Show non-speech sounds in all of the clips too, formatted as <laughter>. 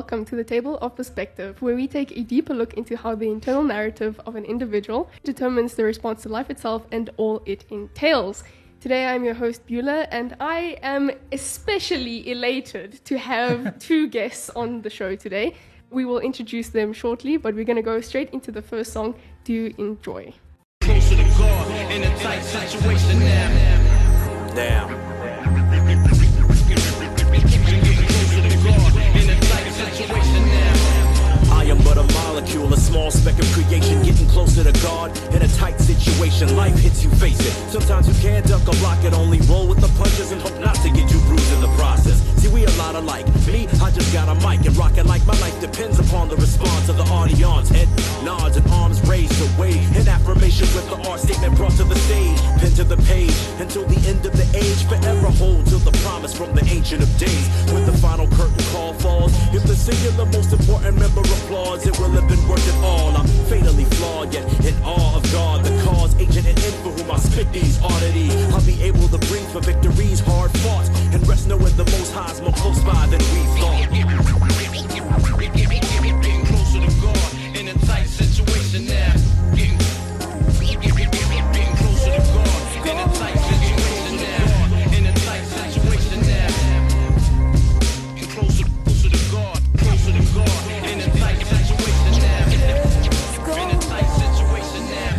welcome to the Table of Perspective, where we take a deeper look into how the internal narrative of an individual determines the response to life itself and all it entails. Today I'm your host Beulah, and I am especially elated to have <laughs> two guests on the show today. We will introduce them shortly, but we're going to go straight into the first song. Do enjoy. Closer to God in a tight situation now. Now, a small speck of creation, getting closer to God in a tight situation. Life hits you, face it. Sometimes you can't duck or block it, only roll with the punches and hope not to get alike. Me, I just got a mic and rock it like my life depends upon the response of the audience. Head nods and arms raised to wave. An affirmation with the art statement brought to the stage, pinned to the page until the end of the age. Forever hold till the promise from the ancient of days. When the final curtain call falls, if the singular most important member applauds, it will have been worth it all. I'm fatally flawed, yet in awe of God, the cause, agent, and end for whom I spit these oddities. I'll be able to breathe for victories hard fought and rest knowing the most high's more close by than we thought. Getting closer to God. In a tight situation now.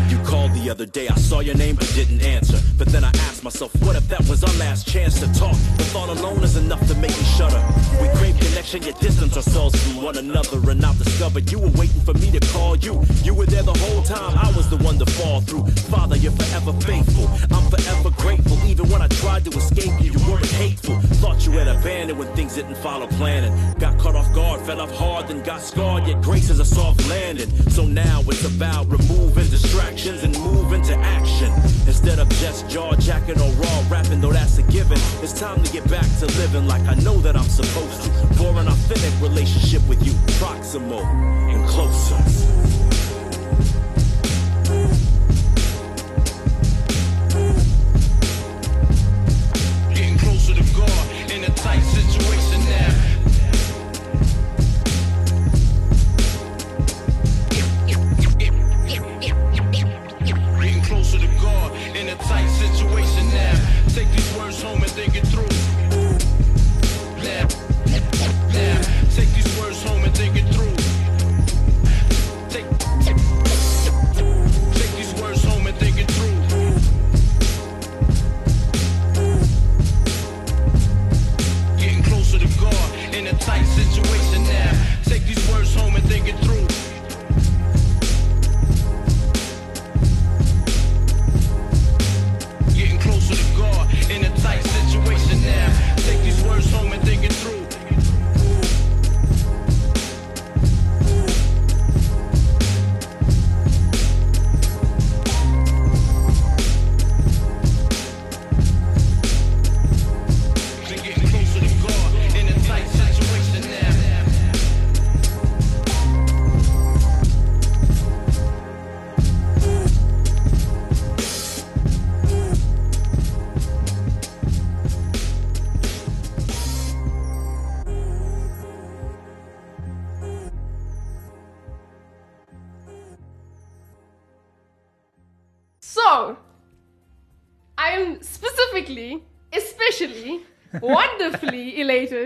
You called the other day, I saw your name but didn't answer. But then I asked myself, what if that was our last chance to talk? The thought alone is enough to make me shudder. We crave connection, yet distance ourselves from one another. And I've discovered you were waiting for me to call you. You were there the whole time, I was the one to fall through. Father, you're forever faithful. I'm forever grateful. Even when I tried to escape you, you weren't hateful. You had abandoned when things didn't follow planning. Got caught off guard, fell off hard, then got scarred. Yet grace is a soft landing. So now it's about removing distractions and moving to action. Instead of just jaw jacking or raw rapping, though that's a given. It's time to get back to living like I know that I'm supposed to. For an authentic relationship with you, proximal and closer.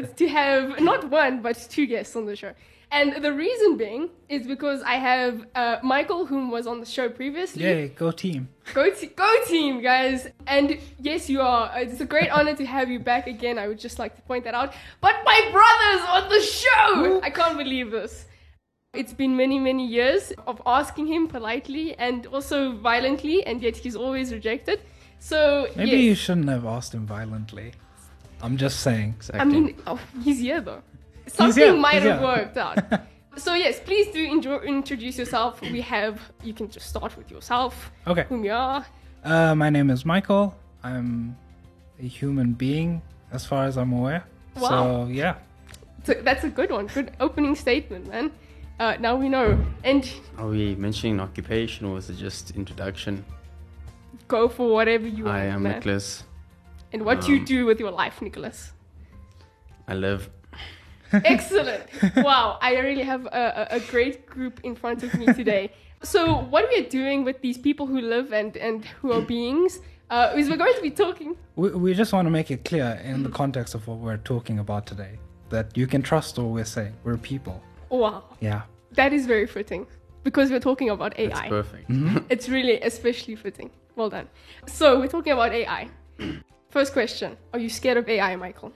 To have not one but two guests on the show. And the reason being is because I have uh, Michael, whom was on the show previously. Yay, go team. Go, te- go team, guys! And yes, you are. It's a great honor to have you back again. I would just like to point that out. But my brother's on the show! I can't believe this. It's been many, many years of asking him politely and also violently, and yet he's always rejected. So, Maybe yes. you shouldn't have asked him violently. I'm just saying. I mean, oh, he's here though. Something here, might he's have here. worked out. <laughs> so yes, please do enjoy, introduce yourself. We have. You can just start with yourself. Okay. Whom you are. Uh, my name is Michael. I'm a human being, as far as I'm aware. Wow. So yeah, So that's a good one. Good opening statement, man. Uh, now we know. And Are we mentioning occupation or is it just introduction? go for whatever you want. I am man. Nicholas. And what you Um, do with your life, Nicholas. I live. <laughs> Excellent. wow, I really have a, a, a great group in front of me today. <laughs> So, what we are doing with these people who live and, and who are beings uh, is we're going to be talking. we, we just want to make it clear in the context of what we're talking about today that you can trust what we're saying. We're people. Wow, Yeah. that is very fitting because we're talking about That's AI. perfect. It's really especially fitting. Well done. So, we're talking about AI. First question Are you scared of AI, Michael?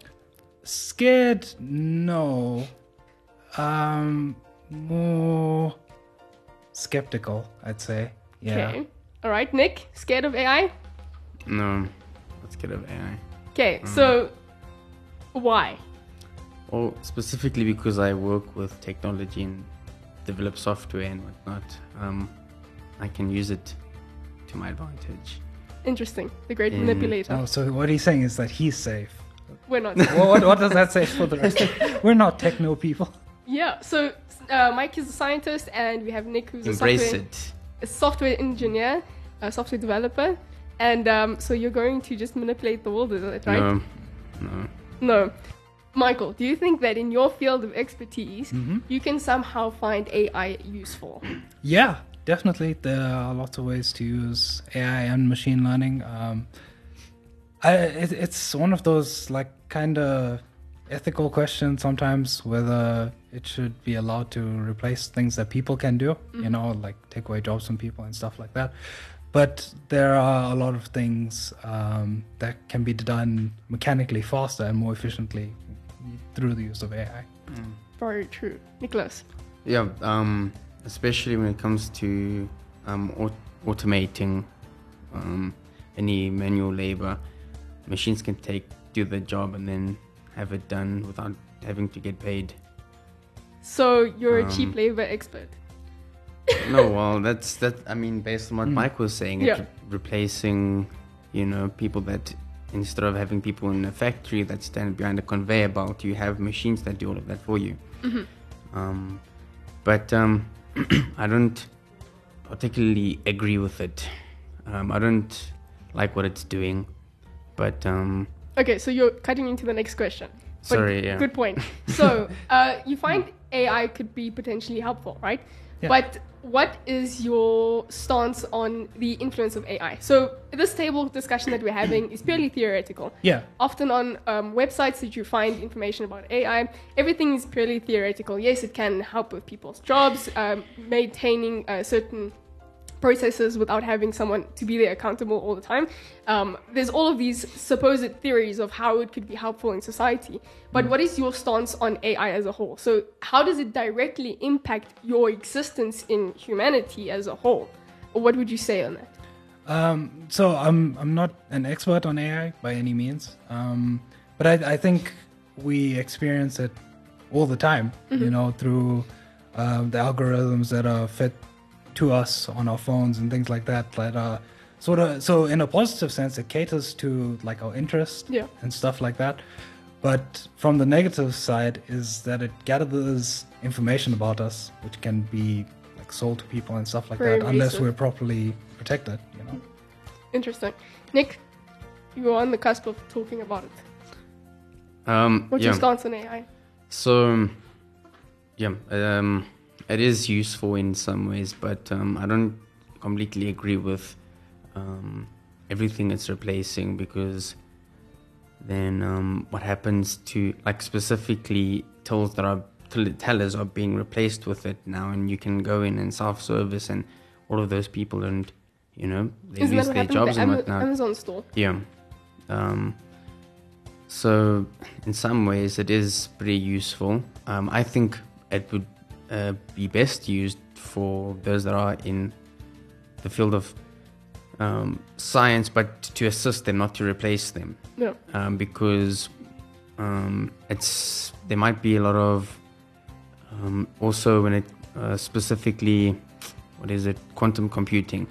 Scared? No. Um, more skeptical, I'd say. Yeah. Okay. All right, Nick, scared of AI? No, let's get of AI. Okay, so why? Or specifically because I work with technology and develop software and whatnot, um, I can use it to my advantage. Interesting. The great Mm. manipulator. Oh, so what he's saying is that he's safe. We're not. well, what, what does that say for the rest? <laughs> we're not techno people. yeah, so uh, Mike is a scientist, and we have Nick, who's a software, it. a software engineer, a software developer. And um, so you're going to just manipulate the world, is that right? No, no. No. Michael, do you think that in your field of expertise, Mm-hmm. you can somehow find AI useful? Yeah, definitely. There are lots of ways to use AI and machine learning. Um, I, it, it's one of those like kind of ethical questions sometimes whether it should be allowed to replace things that people can do. You know, like take away jobs from people and stuff like that. But there are a lot of things um, that can be done mechanically faster and more efficiently through the use of AI. Very true. Nicholas. Yeah, um, especially when it comes to um, aut- automating um, any manual labor, machines can take do the job and then have it done without having to get paid. So you're a cheap Um, labor expert. <laughs> no, well, that's that. I mean, based on what Mike was saying, Yeah. re- replacing, you know, people that instead of having people in a factory that stand behind a conveyor belt, you have machines that do all of that for you. Um, but um, <clears throat> I don't particularly agree with it. Um, I don't like what it's doing. But um, Okay, so you're cutting into the next question. But Sorry, yeah. Good point. <laughs> So uh, you find AI could be potentially helpful, right? Yeah. But what is your stance on the influence of AI? So this table discussion that we're having is purely theoretical. Yeah. Often on um, websites that you find information about AI, everything is purely theoretical. Yes, it can help with people's jobs, um, maintaining uh, certain processes without having someone to be there accountable all the time. Um, there's all of these supposed theories of how it could be helpful in society. But what is your stance on AI as a whole? So, how does it directly impact your existence in humanity as a whole? Or what would you say on that? Um, so I'm I'm not an expert on AI by any means, um, but I, I think we experience it all the time. You know, through uh, the algorithms that are fed to us on our phones and things like that. That are sort of so in a positive sense, it caters to like our interest Yeah. and stuff like that. But from the negative side is that it gathers information about us, which can be like sold to people and stuff like Very that, unless invasive. we're properly protected. You know. Interesting. Nick, you are on the cusp of talking about it. um, What's yeah. your stance on AI? So, yeah, um, it is useful in some ways, but um, I don't completely agree with um, everything it's replacing because then um, what happens to, like, specifically tools that are tellers are being replaced with it now, and you can go in and self service, and all of those people, and you know, they Isn't lose their jobs the and whatnot. Amazon store? Yeah. Um, so, in some ways, it is pretty useful. Um, I think it would uh, be best used for those that are in the field of um, science, but to assist them, not to replace them, No. um, because um, it's there might be a lot of um, also when it uh, specifically what is it quantum computing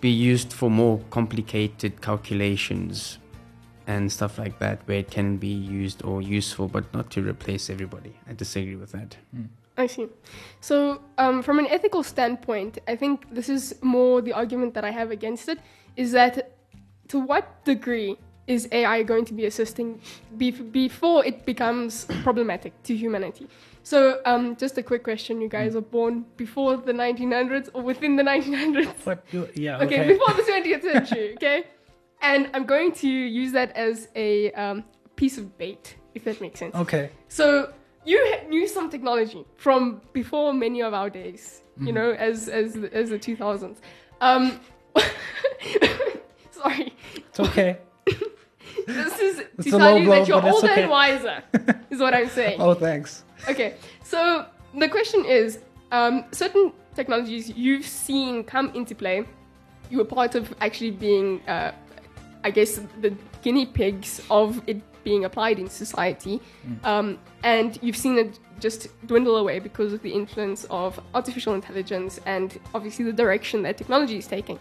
be used for more complicated calculations and stuff like that, where it can be used or useful, but not to replace everybody. I disagree with that. I see. So, um, from an ethical standpoint, I think this is more the argument that I have against it is that to what degree is AI going to be assisting bef- before it becomes problematic to humanity? So, um, just a quick question: You guys are born before the 1900s or within the 1900s? What? You, yeah. Okay, Okay. before the 20th century, okay? And I'm going to use that as a um, piece of bait, if that makes sense. okay. So you knew some technology from before many of our days, Mm-hmm. you know, as as as the 2000s. Um, <laughs> sorry, It's okay. <laughs> this is It's to tell you that you're older okay. and wiser, is what I'm saying. <laughs> Oh, thanks. Okay, so the question is um, certain technologies you've seen come into play, you were part of actually being, uh, I guess, the guinea pigs of it being applied in society, um, and you've seen it just dwindle away because of the influence of artificial intelligence and obviously the direction that technology is taking.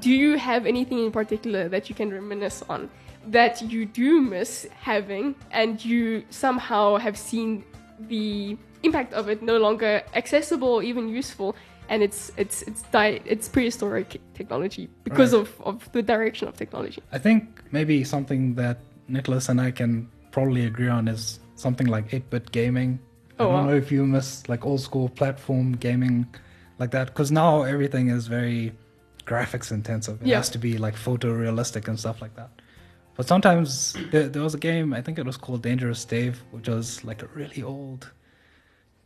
Do you have anything in particular that you can reminisce on that you do miss having and you somehow have seen the impact of it no longer accessible or even useful and it's it's it's di- it's prehistoric technology because Right. of, of the direction of technology. I think maybe something that Nicholas and I can probably agree on is something like 8-bit gaming. Oh, I don't wow. know if you miss like old school platform gaming like that because now everything is very graphics intensive. It Yeah. has to be like photorealistic and stuff like that. But sometimes there, there was a game, I think it was called Dangerous Dave, which was like a really old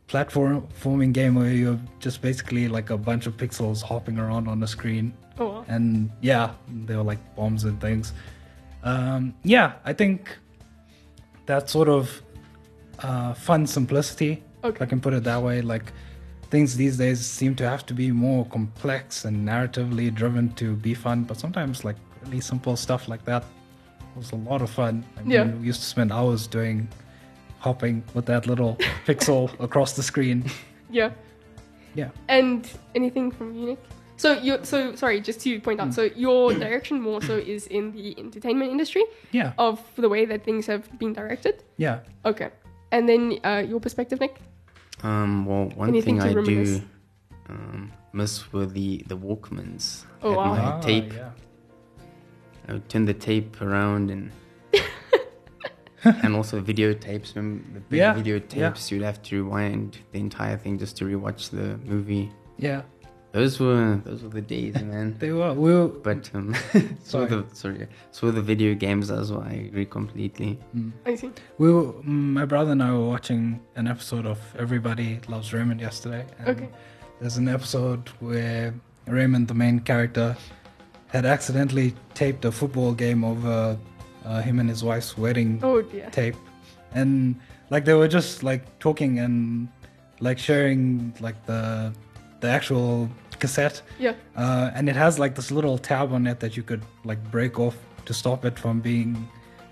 platform forming game where you're just basically like a bunch of pixels hopping around on the screen Oh wow. and yeah, they were like bombs and things. Um, yeah, I think that sort of uh, fun simplicity, Okay. if I can put it that way, like things these days seem to have to be more complex and narratively driven to be fun, but sometimes like really simple stuff like that was a lot of fun. I mean, Yeah. we used to spend hours doing hopping with that little pixel <laughs> across the screen. Yeah. Yeah. And anything from you, Nick? So you so sorry, just to point out, so your <clears throat> direction more so is in the entertainment industry Yeah. of the way that things have been directed. Yeah. Okay. And then uh, your perspective, Nick? Um, well, one Anything thing I reminisce? do um, miss were the, the Walkmans. Oh, Had wow. my Ah, tape. yeah. I would turn the tape around and <laughs> and also videotapes. Remember the big Yeah, videotapes? You'd have to rewind the entire thing just to rewatch the movie. Yeah. Those were those were the days, <laughs> man. They were. We were But um, <laughs> so the sorry, so the video games as well. I agree completely. I see. We were, mm, my brother and I were watching an episode of Everybody Loves Raymond yesterday. And Okay. There's an episode where Raymond, the main character, had accidentally taped a football game over uh, him and his wife's wedding Oh tape, and like they were just like talking and like sharing like the the actual cassette. Yeah. uh, and it has like this little tab on it that you could like break off to stop it from being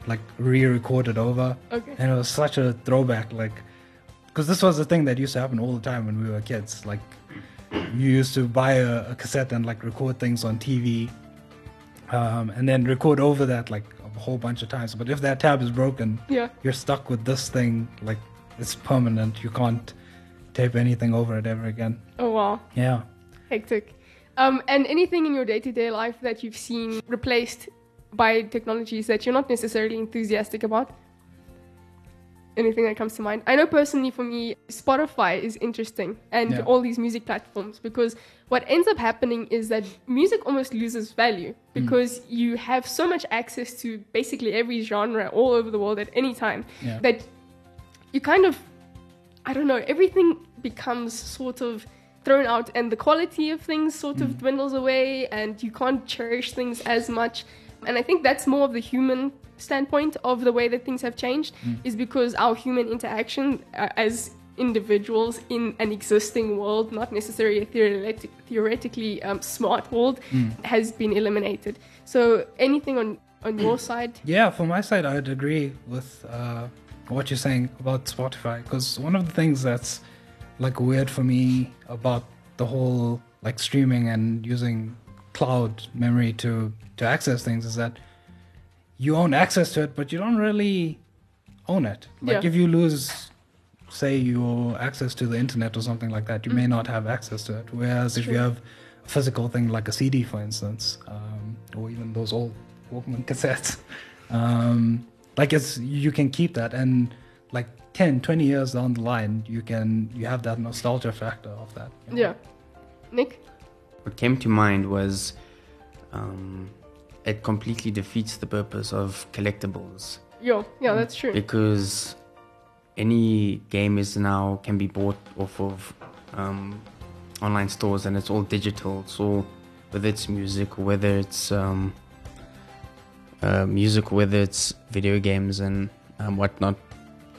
like re-recorded over. Okay. and it was such a throwback like because this was the thing that used to happen all the time when we were kids. Like you used to buy a, a cassette and like record things on tv um, and then record over that like a whole bunch of times but if that tab is broken Yeah. you're stuck with this thing like it's permanent you can't tape anything over it ever again Oh wow. yeah Hectic. Um, and anything in your day-to-day life that you've seen replaced by technologies that you're not necessarily enthusiastic about? Anything that comes to mind? I know personally for me, Spotify is interesting and Yeah. all these music platforms because what ends up happening is that music almost loses value mm. because you have so much access to basically every genre all over the world at any time Yeah. that you kind of I don't know, everything becomes sort of thrown out and the quality of things sort of mm. dwindles away and you can't cherish things as much. And I think that's more of the human standpoint of the way that things have changed is because our human interaction uh, as individuals in an existing world, not necessarily a theoretic- theoretically um, smart world, has been eliminated. So anything on, on <clears throat> your side? Yeah, from my side, I'd agree with uh, what you're saying about Spotify because one of the things that's like weird for me about the whole like streaming and using cloud memory to to access things is that you own access to it, but you don't really own it. Like Yeah. if you lose, say, your access to the internet or something like that, you may not have access to it. Whereas if you have a physical thing like a CD, for instance, um, or even those old Walkman <laughs> cassettes, um, like it's you can keep that and like 10 20 years down the line you can you have that nostalgia factor of that you know? Yeah. Nick? What came to mind was um, it completely defeats the purpose of collectibles Yo, yeah, that's true. because any game is now can be bought off of um, online stores and it's all digital. So whether it's music, whether it's um, uh, music, whether it's video games and um, whatnot,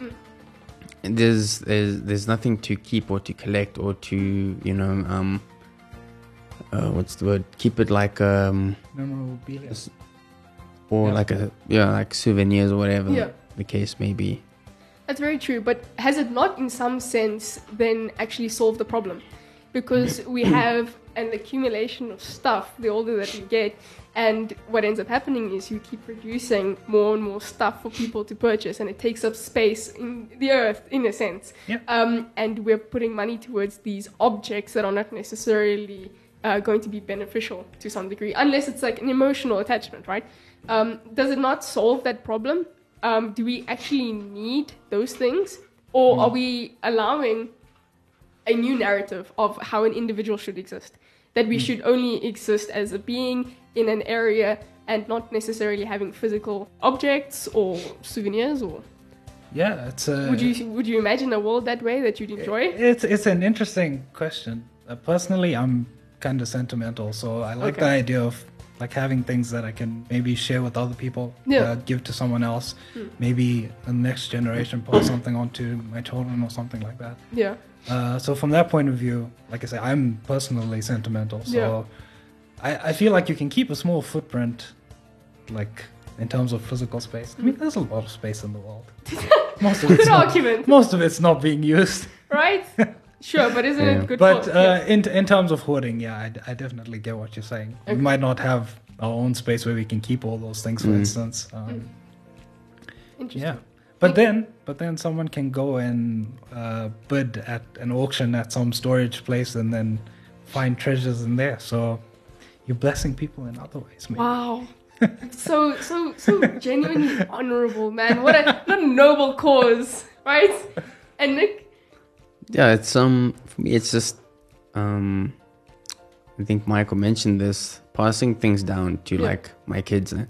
Mm. there's there's there's nothing to keep or to collect or to you know um, uh, what's the word? Keep it like um, memorabilia or Yeah. like a yeah like souvenirs or whatever Yeah. the case may be. That's very true, but has it not, in some sense, then actually solved the problem? Because we <coughs> have an accumulation of stuff the older that we get, and what ends up happening is you keep producing more and more stuff for people to purchase, and it takes up space in the earth, in a sense. Yeah. Um, and we're putting money towards these objects that are not necessarily uh, going to be beneficial to some degree, unless it's like an emotional attachment, right? Um, does it not solve that problem? Um, do we actually need those things, or are we allowing a new narrative of how an individual should exist? That we should only exist as a being in an area and not necessarily having physical objects or souvenirs or yeah it's a would you would you imagine a world that way that you'd enjoy? it's it's an interesting question uh, personally i'm kind of sentimental so i like Okay. the idea of like having things that i can maybe share with other people Yeah. uh, give to someone else Hmm. maybe the next generation pass <coughs> something on to my children or something like that Yeah. Uh, so from that point of view, like I say, I'm personally sentimental. So Yeah. I, I feel like you can keep a small footprint, like in terms of physical space. I mean, there's a lot of space in the world. <laughs> most of it's not, argument, most of it's not being used. right? <laughs> Sure, but isn't Yeah. it good But for uh, in in terms of hoarding, yeah, I, I definitely get what you're saying. Okay. We might not have our own space where we can keep all those things, for Mm. instance. Um, Mm. Interesting. Yeah, but then, but then someone can go and uh, bid at an auction at some storage place and then find treasures in there. So you're blessing people in other ways. Maybe. Wow. <laughs> so so so genuinely honorable, man. What a what a noble cause, right? And Nick, Yeah, it's um for me it's just um I think Michael mentioned this passing things down to Yeah. like my kids uh,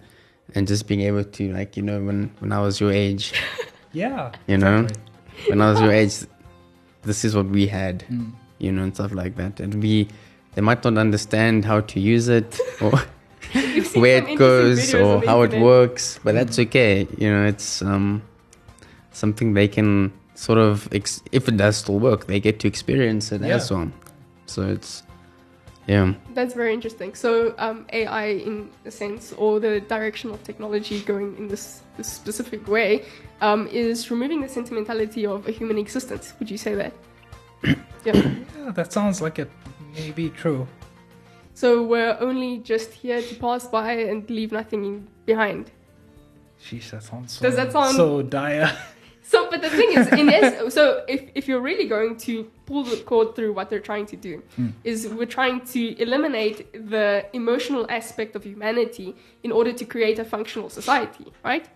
and just being able to like you know when when I was your age <laughs> Yeah, You know? exactly. when I was your age this is what we had Mm. you know and stuff like that and we they might not understand how to use it <laughs> or where it goes or how it works but that's okay you know it's um something they can sort of ex- if it does still work they get to experience it as Yeah. well so it's yeah That's very interesting. So um, AI, in a sense, or the direction of technology going in this, this specific way, um, is removing the sentimentality of a human existence. Would you say that? <coughs> yeah. Yeah, that sounds like it may be true. So we're only just here to pass by and leave nothing behind. Sheesh, that sounds so, Does that sound- so dire? <laughs> So, but the thing is, in this, so if, if you're really going to pull the cord through what they're trying to do, Hmm. is we're trying to eliminate the emotional aspect of humanity in order to create a functional society, right?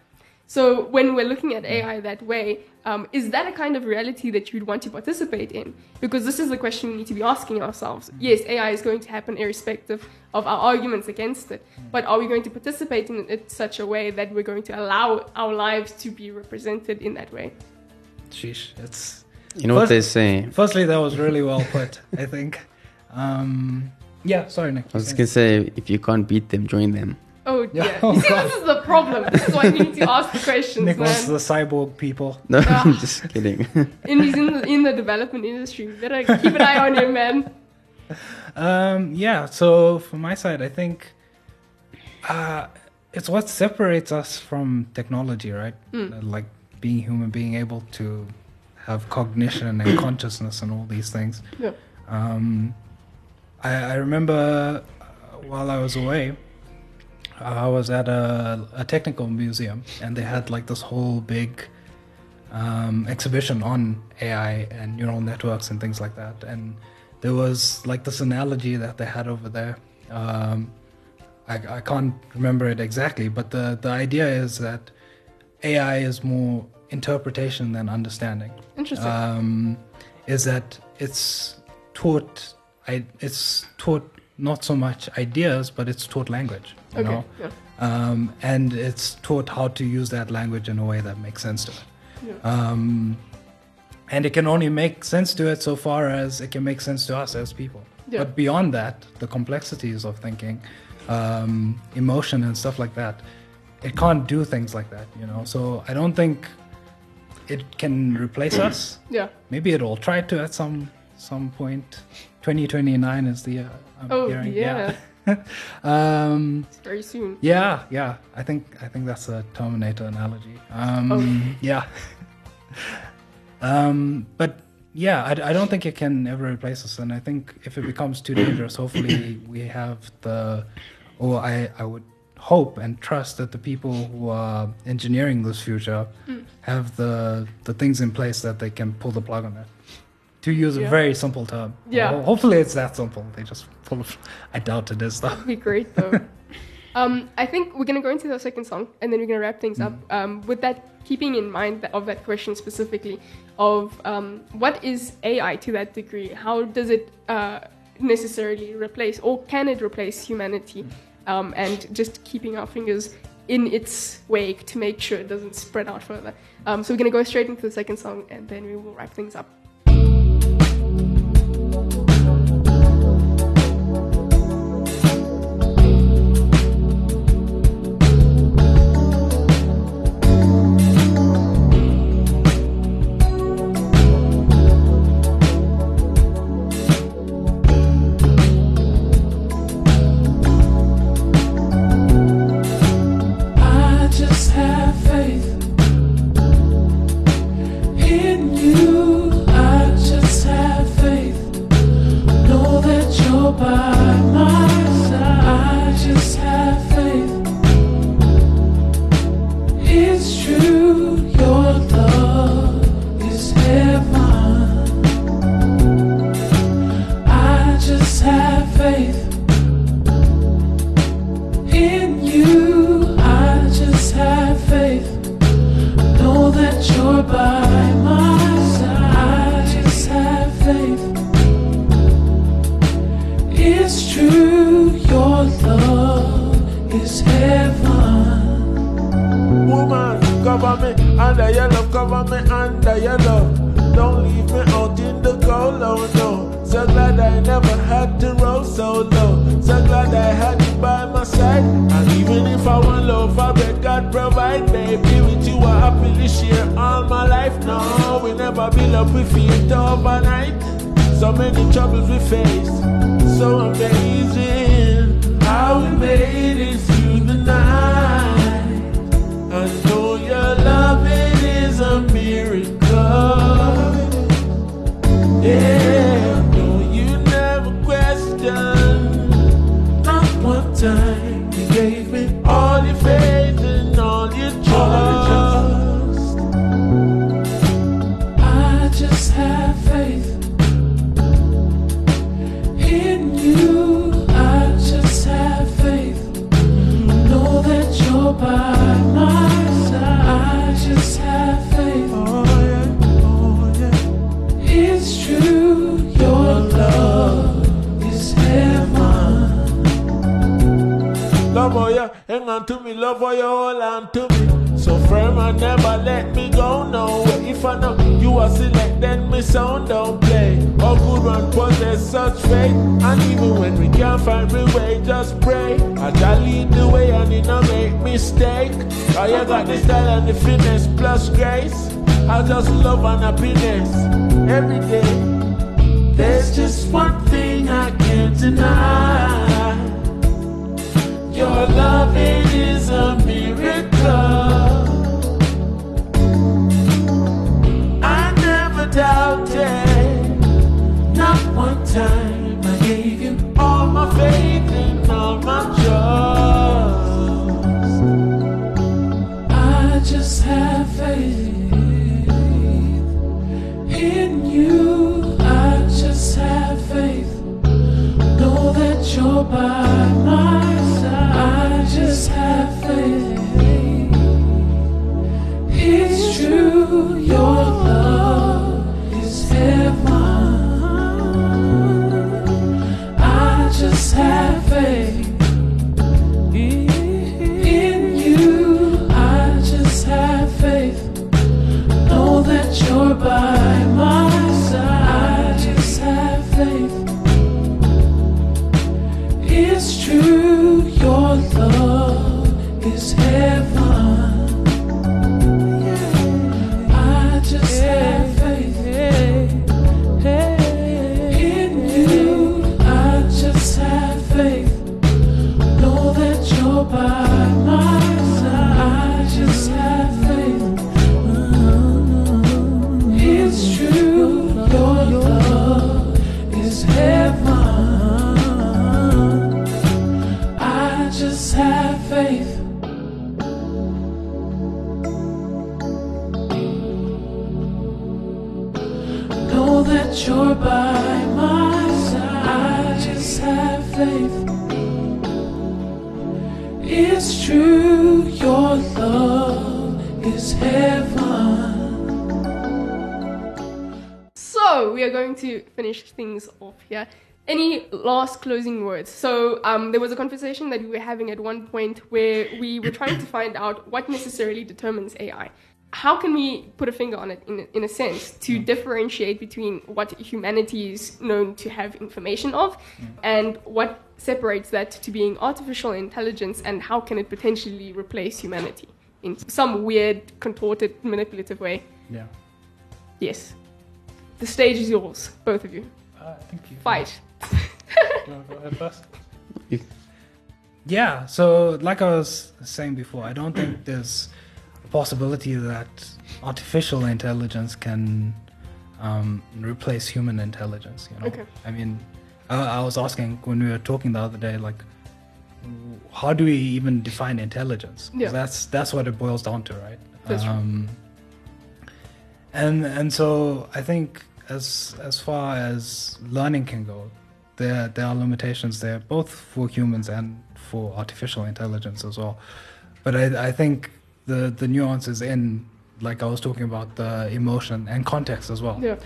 So when we're looking at AI that way, um, is that a kind of reality that you'd want to participate in? Because this is the question we need to be asking ourselves. Yes, AI is going to happen irrespective of our arguments against it, but are we going to participate in it such a way that we're going to allow our lives to be represented in that way? Sheesh, that's. you know what First- they say firstly that was really well put. I think. Um, yeah, sorry, Nick. i was gonna say if you can't beat them join them Oh <laughs> Yeah. dear. Oh, you see, God. this is the problem. This is why you need to ask the questions, Nick wants man. the cyborg people. no Ah. <laughs> i'm just kidding <laughs> And he's in the, in the development industry. We better keep an eye on him, man. Um, yeah, so from my side, I think uh, it's what separates us from technology, right? Mm. Like being human, being able to have cognition and <coughs> consciousness and all these things. Yeah. Um, I, I remember uh, while I was away, I was at a, a technical museum and they had like this whole big um, exhibition on AI and neural networks and things like that. And there was like this analogy that they had over there. Um, I, I can't remember it exactly, but the, the idea is that AI is more interpretation than understanding. Interesting. Um, is that it's taught, I, it's taught not so much ideas, but it's taught language. You okay. know? Yeah. um, and it's taught how to use that language in a way that makes sense to it. Yeah. Um, and it can only make sense to it so far as it can make sense to us as people. Yeah. But beyond that, the complexities of thinking, um, emotion, and stuff like that, it can't do things like that, you know. So I don't think it can replace <clears throat> us. Yeah. Maybe it'll try to at some some point. 2029 is the year. I'm Oh, hearing. yeah. <laughs> <laughs> um, Very soon. yeah, yeah. I think I think that's a Terminator analogy. Um, Oh. <laughs> Yeah. <laughs> um, but yeah, I, I don't think it can ever replace us. And I think if it becomes too dangerous, hopefully we have the, or I I would hope and trust that the people who are engineering this future Mm. have the the things in place that they can pull the plug on it. To use a very simple term. Yeah. Ho- Hopefully it's that simple. They just pull. it- <laughs> I doubt it is though. That'd be great though. <laughs> um, I think we're gonna go into the second song and then we're gonna wrap things up. Um, with that, keeping in mind that, of that question specifically, of um, what is AI to that degree? How does it uh, necessarily replace, or can it replace humanity? Um, and just keeping our fingers in its wake to make sure it doesn't spread out further. Um, so we're gonna go straight into the second song and then we will wrap things up. Me, love for you hold on to me. So firm and never let me go no. If I know you are select, then me sound don't play. All good one possess such faith. And even when we can't find the way, just pray. I just lead the way and it not make mistake. Oh, you got the style and the fitness plus grace. I just love and happiness every day. There's just one thing I can't deny. Your loving is a miracle. Things off here. Any last closing words? So um, there was a conversation that we were having at one point where we were trying to find out what necessarily determines AI. How can we put a finger on it in, in a sense to differentiate between what humanity is known to have information of and what separates that to being artificial intelligence and how can it potentially replace humanity in some weird, contorted, manipulative way? Yeah. Yes. The stage is yours, both of you. Uh, thank you. Fight. <laughs> You go ahead first? Yeah, so like I was saying before, I don't think there's a possibility that artificial intelligence can um, replace human intelligence. You know, Okay. I mean, I, I was asking when we were talking the other day, like, how do we even define intelligence? Yeah. that's that's what it boils down to, right? That's true. um, and and so I think as as far as learning can go, there there are limitations there, both for humans and for artificial intelligence as well. But I I think the the nuance is in like I was talking about the emotion and context as well. Yeah.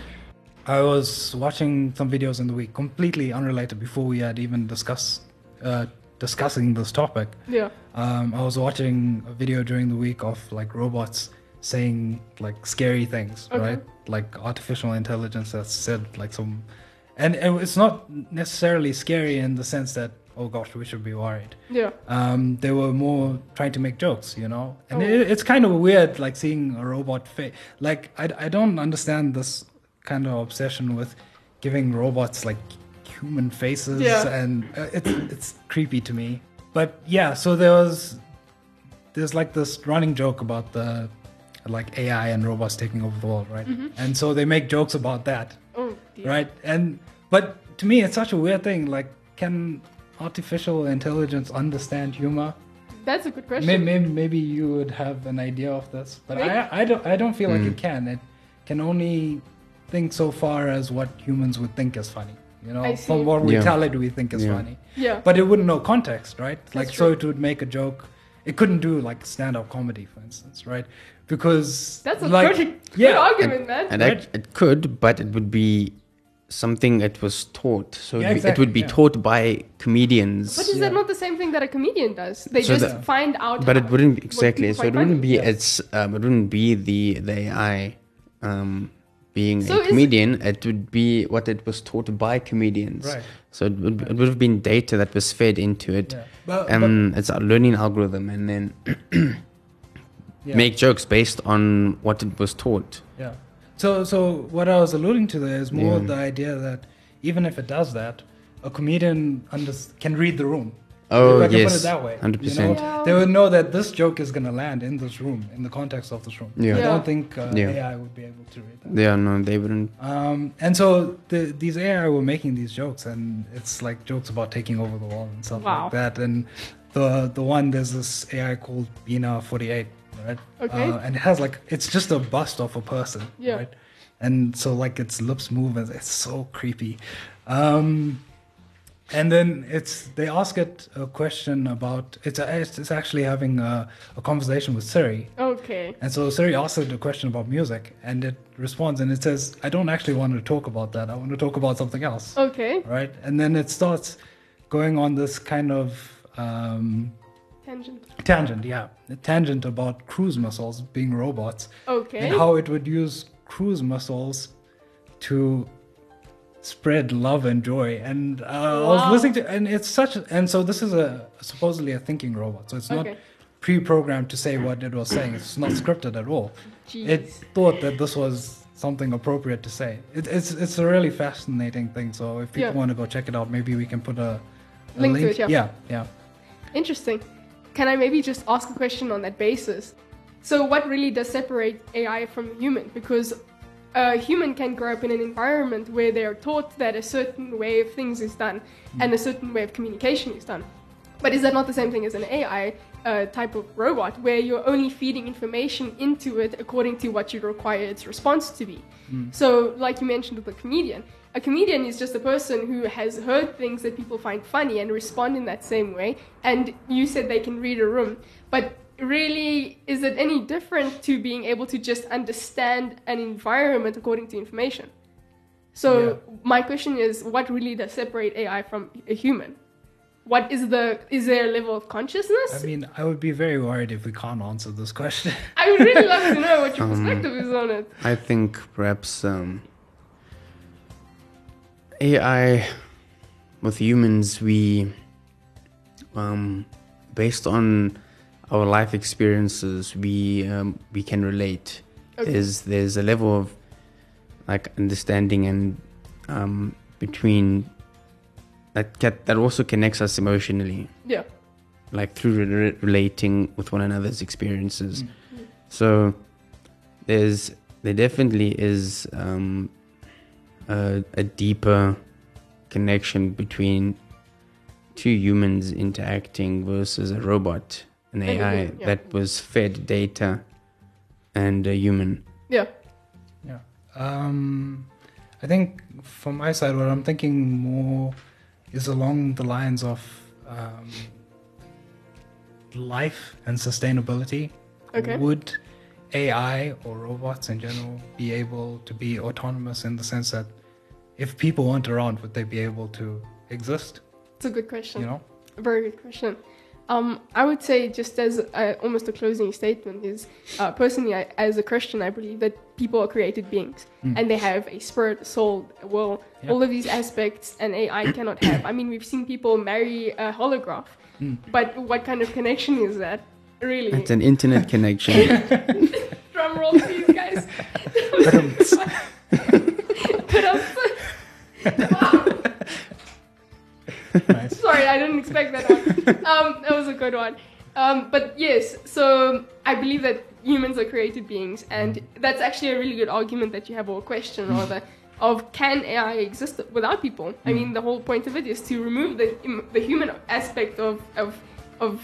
I was watching some videos in the week, completely unrelated, before we had even discussed uh, discussing this topic. Yeah. Um, I was watching a video during the week of like robots saying like scary things, Okay. right? Like artificial intelligence that said like some, and it, it's not necessarily scary in the sense that oh gosh we should be worried. Yeah. Um, they were more trying to make jokes, you know, and Oh. it, it's kind of weird like seeing a robot face. Like I, I don't understand this kind of obsession with giving robots like human faces Yeah. and uh, it's it's creepy to me. But yeah, so there was there's like this running joke about the like AI and robots taking over the world, right? Mm-hmm. And so they make jokes about that, Oh, dear. right? And but to me, it's such a weird thing. Like, can artificial intelligence understand humor? That's a good question. Maybe, maybe, maybe you would have an idea of this, but Maybe. I, I don't, I don't feel like mm. it can. It can only think so far as what humans would think is funny. You know, from what we Yeah. tell it, we think is Yeah. funny. Yeah. But it wouldn't know context, right? like, That's so it would make a joke. It couldn't do like stand-up comedy, for instance, right? Because That's a like, good, good yeah, argument, man. And Right. act- it could, but it would be something it was taught. So Yeah, it'd be- it would be yeah. taught by comedians. But is Yeah. that not the same thing that a comedian does? They So just the- find out. but how- it wouldn't be exactly. people So it wouldn't funny. be it's um, it wouldn't be the the AI um, being So a comedian. It would be what it was taught by comedians. Right. So it would it would have been data that was fed into it. Yeah. But- and it's a learning algorithm, and then <clears throat> <clears throat> yeah. make jokes based on what it was taught. Yeah. So so what I was alluding to there is more Yeah. the idea that even if it does that, a comedian under- can read the room. Oh, if I can yes, put it that way. 100%. Yeah. They would know that this joke is going to land in this room, in the context of this room. Yeah. I don't think uh, Yeah. AI would be able to read that. Yeah, no, they wouldn't. Um, and so the, these AI were making these jokes, and it's like jokes about taking over the world and stuff Wow. like that. And the the one there's this AI called Bina Forty Eight, right? Okay. Uh, and it has like it's just a bust of a person, Yeah. right? And so like its lips move, and it's so creepy. Um, and then it's they ask it a question about it's a, it's, it's actually having a, a conversation with Siri, Okay. and so Siri asks it a question about music, and it responds and it says, "I don't actually want to talk about that. I want to talk about something else." Okay. Right, and then it starts going on this kind of um, Tangent. tangent, yeah, a tangent about cruise missiles being robots Okay. and how it would use cruise missiles to spread love and joy. And uh, I was listening to, and it's such, and so this is a supposedly a thinking robot, so it's not pre-programmed to say what it was saying. It's not scripted at all. Jeez. It thought that this was something appropriate to say. It, it's it's a really fascinating thing. So if people Yeah. want to go check it out, maybe we can put a, a Link to it, yeah. yeah, yeah. Interesting. Can I maybe just ask a question on that basis? So, what really does separate AI from human? Because a human can grow up in an environment where they are taught that a certain way of things is done and a certain way of communication is done. But is that not the same thing as an AI uh, type of robot where you're only feeding information into it according to what you require its response to be? So, like you mentioned with a comedian, a comedian is just a person who has heard things that people find funny and respond in that same way. And you said they can read a room, but really, is it any different to being able to just understand an environment according to information? So, Yeah. my question is what really does separate AI from a human? What is the is there a level of consciousness? I mean, I would be very worried if we can't answer this question. I would really love to know what your perspective is on it. I think perhaps um, AI with humans, we, um, based on our life experiences, we um, we can relate. Okay. There's there's a level of like understanding and um, between that get, that also connects us emotionally Yeah. like through re- relating with one another's experiences. Mm. So there's there definitely is um, a, a deeper connection between two humans interacting versus a robot, an And a AI yeah. that was fed data and a human. Yeah. Yeah. Um, I think from my side, what I'm thinking more is along the lines of um, life and sustainability. Okay. Would AI or robots in general be able to be autonomous in the sense that if people weren't around, would they be able to exist? It's a good question. You know? A very good question. Um, I would say, just as a, almost a closing statement, is uh, personally, I, as a Christian, I believe that people are created beings and they have a spirit, a soul, a will, Yeah. all of these aspects, and AI cannot have. I mean, we've seen people marry a holograph, but what kind of connection is that? Really? It's an internet <laughs> connection. <laughs> Drum roll, please, guys. Put up. <laughs> nice. Sorry, I didn't expect that one. Um, that was a good one. Um, but yes, so I believe that humans are created beings, and that's actually a really good argument that you have, or a question rather, of can AI exist without people? I mean, the whole point of it is to remove the the human aspect of of of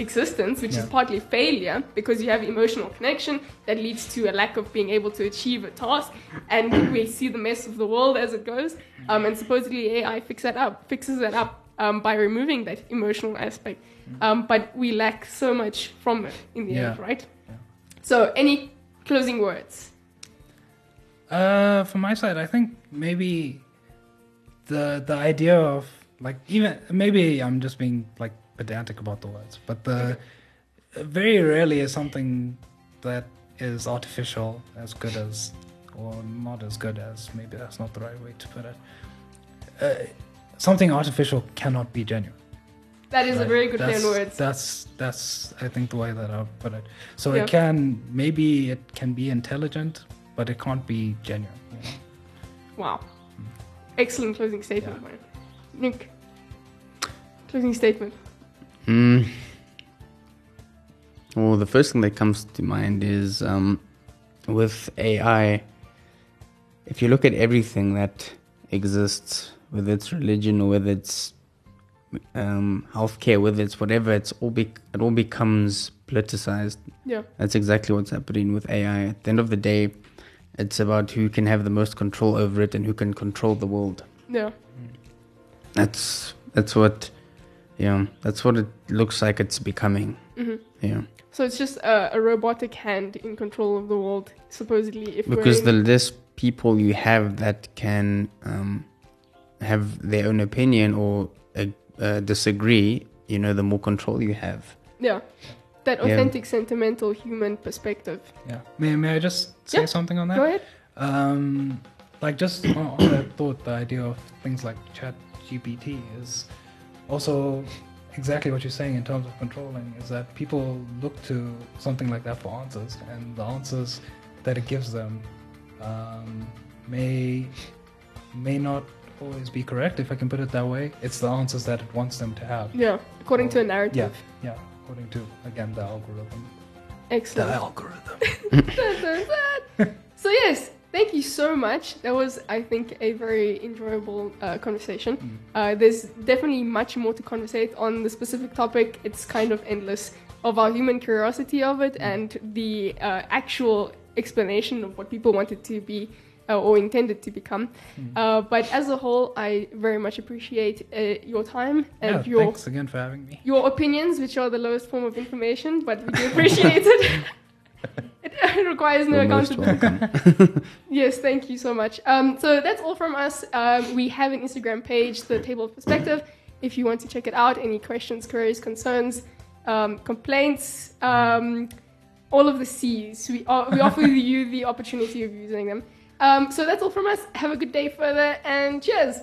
existence, which is partly failure because you have emotional connection that leads to a lack of being able to achieve a task, and we see the mess of the world as it goes. Um, and supposedly AI fix that up, fixes that up um, by removing that emotional aspect. Um, but we lack so much from it in the end, Yeah. right? So, any closing words? Uh, from my side, I think maybe the the idea of like even maybe I'm just being like pedantic about the words, but the very rarely is something that is artificial as good as or not as good as maybe that's not the right way to put it. Uh, something artificial cannot be genuine. That is a very good play that's, on words. That's that's I think the way that I put it. So Yeah. it can maybe it can be intelligent, but it can't be genuine. You know? Wow. Excellent closing statement, man. Nick, closing statement. Mm. Well, the first thing that comes to mind is um, with AI, if you look at everything that exists, whether it's religion or whether it's um, healthcare, whether it's whatever, it's all be- it all becomes politicized. Yeah. That's exactly what's happening with AI. At the end of the day, it's about who can have the most control over it and who can control the world. Yeah. that's that's what yeah that's what it looks like it's becoming yeah So it's just a, a robotic hand in control of the world, supposedly. If because we're the less people you have that can um, have their own opinion or uh, uh, disagree you know the more control you have yeah, that Yeah. authentic, sentimental, human perspective. Yeah. May, may I just say Yeah. something on that? Go ahead. Um, like just on, on that thought, the idea of things like Chat GPT is also exactly what you're saying in terms of controlling. Is that people look to something like that for answers, and the answers that it gives them um, may may not always be correct. If I can put it that way, it's the answers that it wants them to have. Yeah, according to a narrative. Yeah, narrative. yeah. According to again the algorithm. Excellent. The algorithm. <laughs> so yes, thank you so much. That was, I think, a very enjoyable uh, conversation. Uh, there's definitely much more to conversate on the specific topic. It's kind of endless of our human curiosity of it and the uh, actual explanation of what people wanted to be uh, or intended to become. Uh, but as a whole, I very much appreciate uh, your time and yeah, your thanks again for having me. your opinions, which are the lowest form of information, but we do appreciate it. <laughs> it. <laughs> It requires no You're accountability. <laughs> Yes, thank you so much. Um, so that's all from us. Um, we have an Instagram page, the Table of Perspective. If you want to check it out, any questions, queries, concerns, um, complaints, um, all of the C's, we, we offer <laughs> you the opportunity of using them. Um, so that's all from us. Have a good day further, and cheers.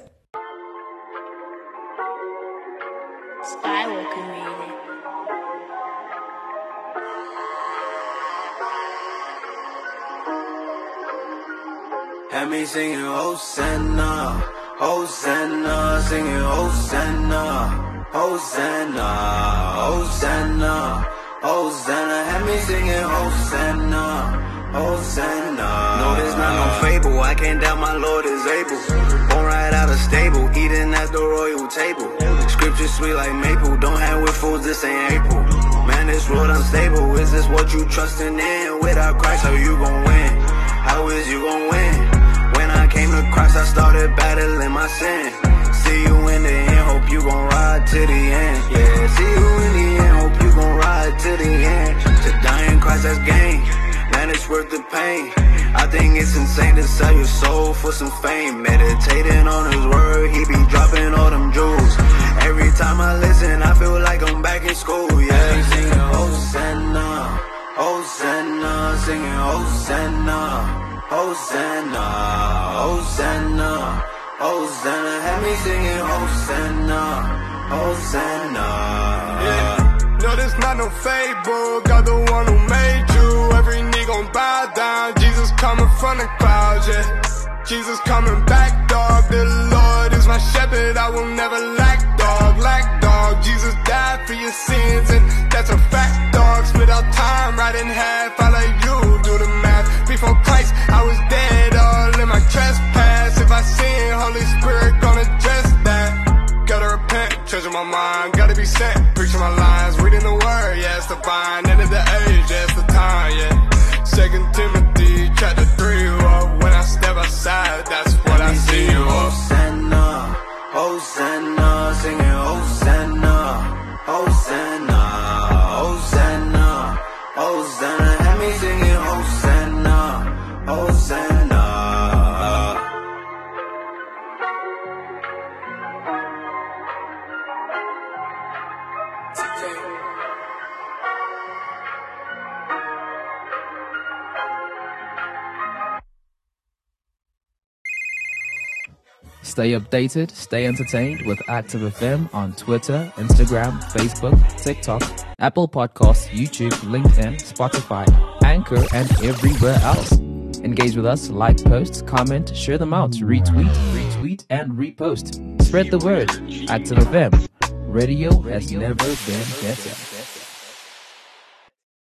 Skywalker made me singing Hosanna, Hosanna, singing Hosanna, Hosanna, Hosanna, Hosanna. Had me singing Hosanna, Hosanna. No, this not no fable. I can't doubt my Lord is able. Born right out of stable, eating at the royal table. Scripture sweet like maple. Don't hang with fools, this ain't April. Man, this road unstable. Is this what you trusting in? Without Christ, how you gon' win? How is you gon' win? Christ, I started battling my sin. See you in the end, hope you gon' ride to the end. Yeah, see you in the end, hope you gon' ride to the end. To die in Christ, that's gain. Man, it's worth the pain. I think it's insane to sell your soul for some fame. Meditating on his word, he be dropping all them jewels. Every time I listen, I feel like I'm back in school. Yeah, singing Hosanna, Hosanna, singing Hosanna. Hosanna, Hosanna, Hosanna. Have me singing Hosanna, Hosanna. Yeah, no, this not no fable. God the one who made you. Every knee gon' bow down. Jesus coming from the clouds, yeah. Jesus coming back, dog. The Lord is my shepherd. I will never lack, dog. Lack, dog. Jesus died for your sins, and that's a fact, dog. Split out time Stay updated, stay entertained with Active FM on Twitter, Instagram, Facebook, TikTok, Apple Podcasts, YouTube, LinkedIn, Spotify, Anchor, and everywhere else. Engage with us, like posts, comment, share them out, retweet, retweet, and repost. Spread the word. Active FM. Radio has never been better.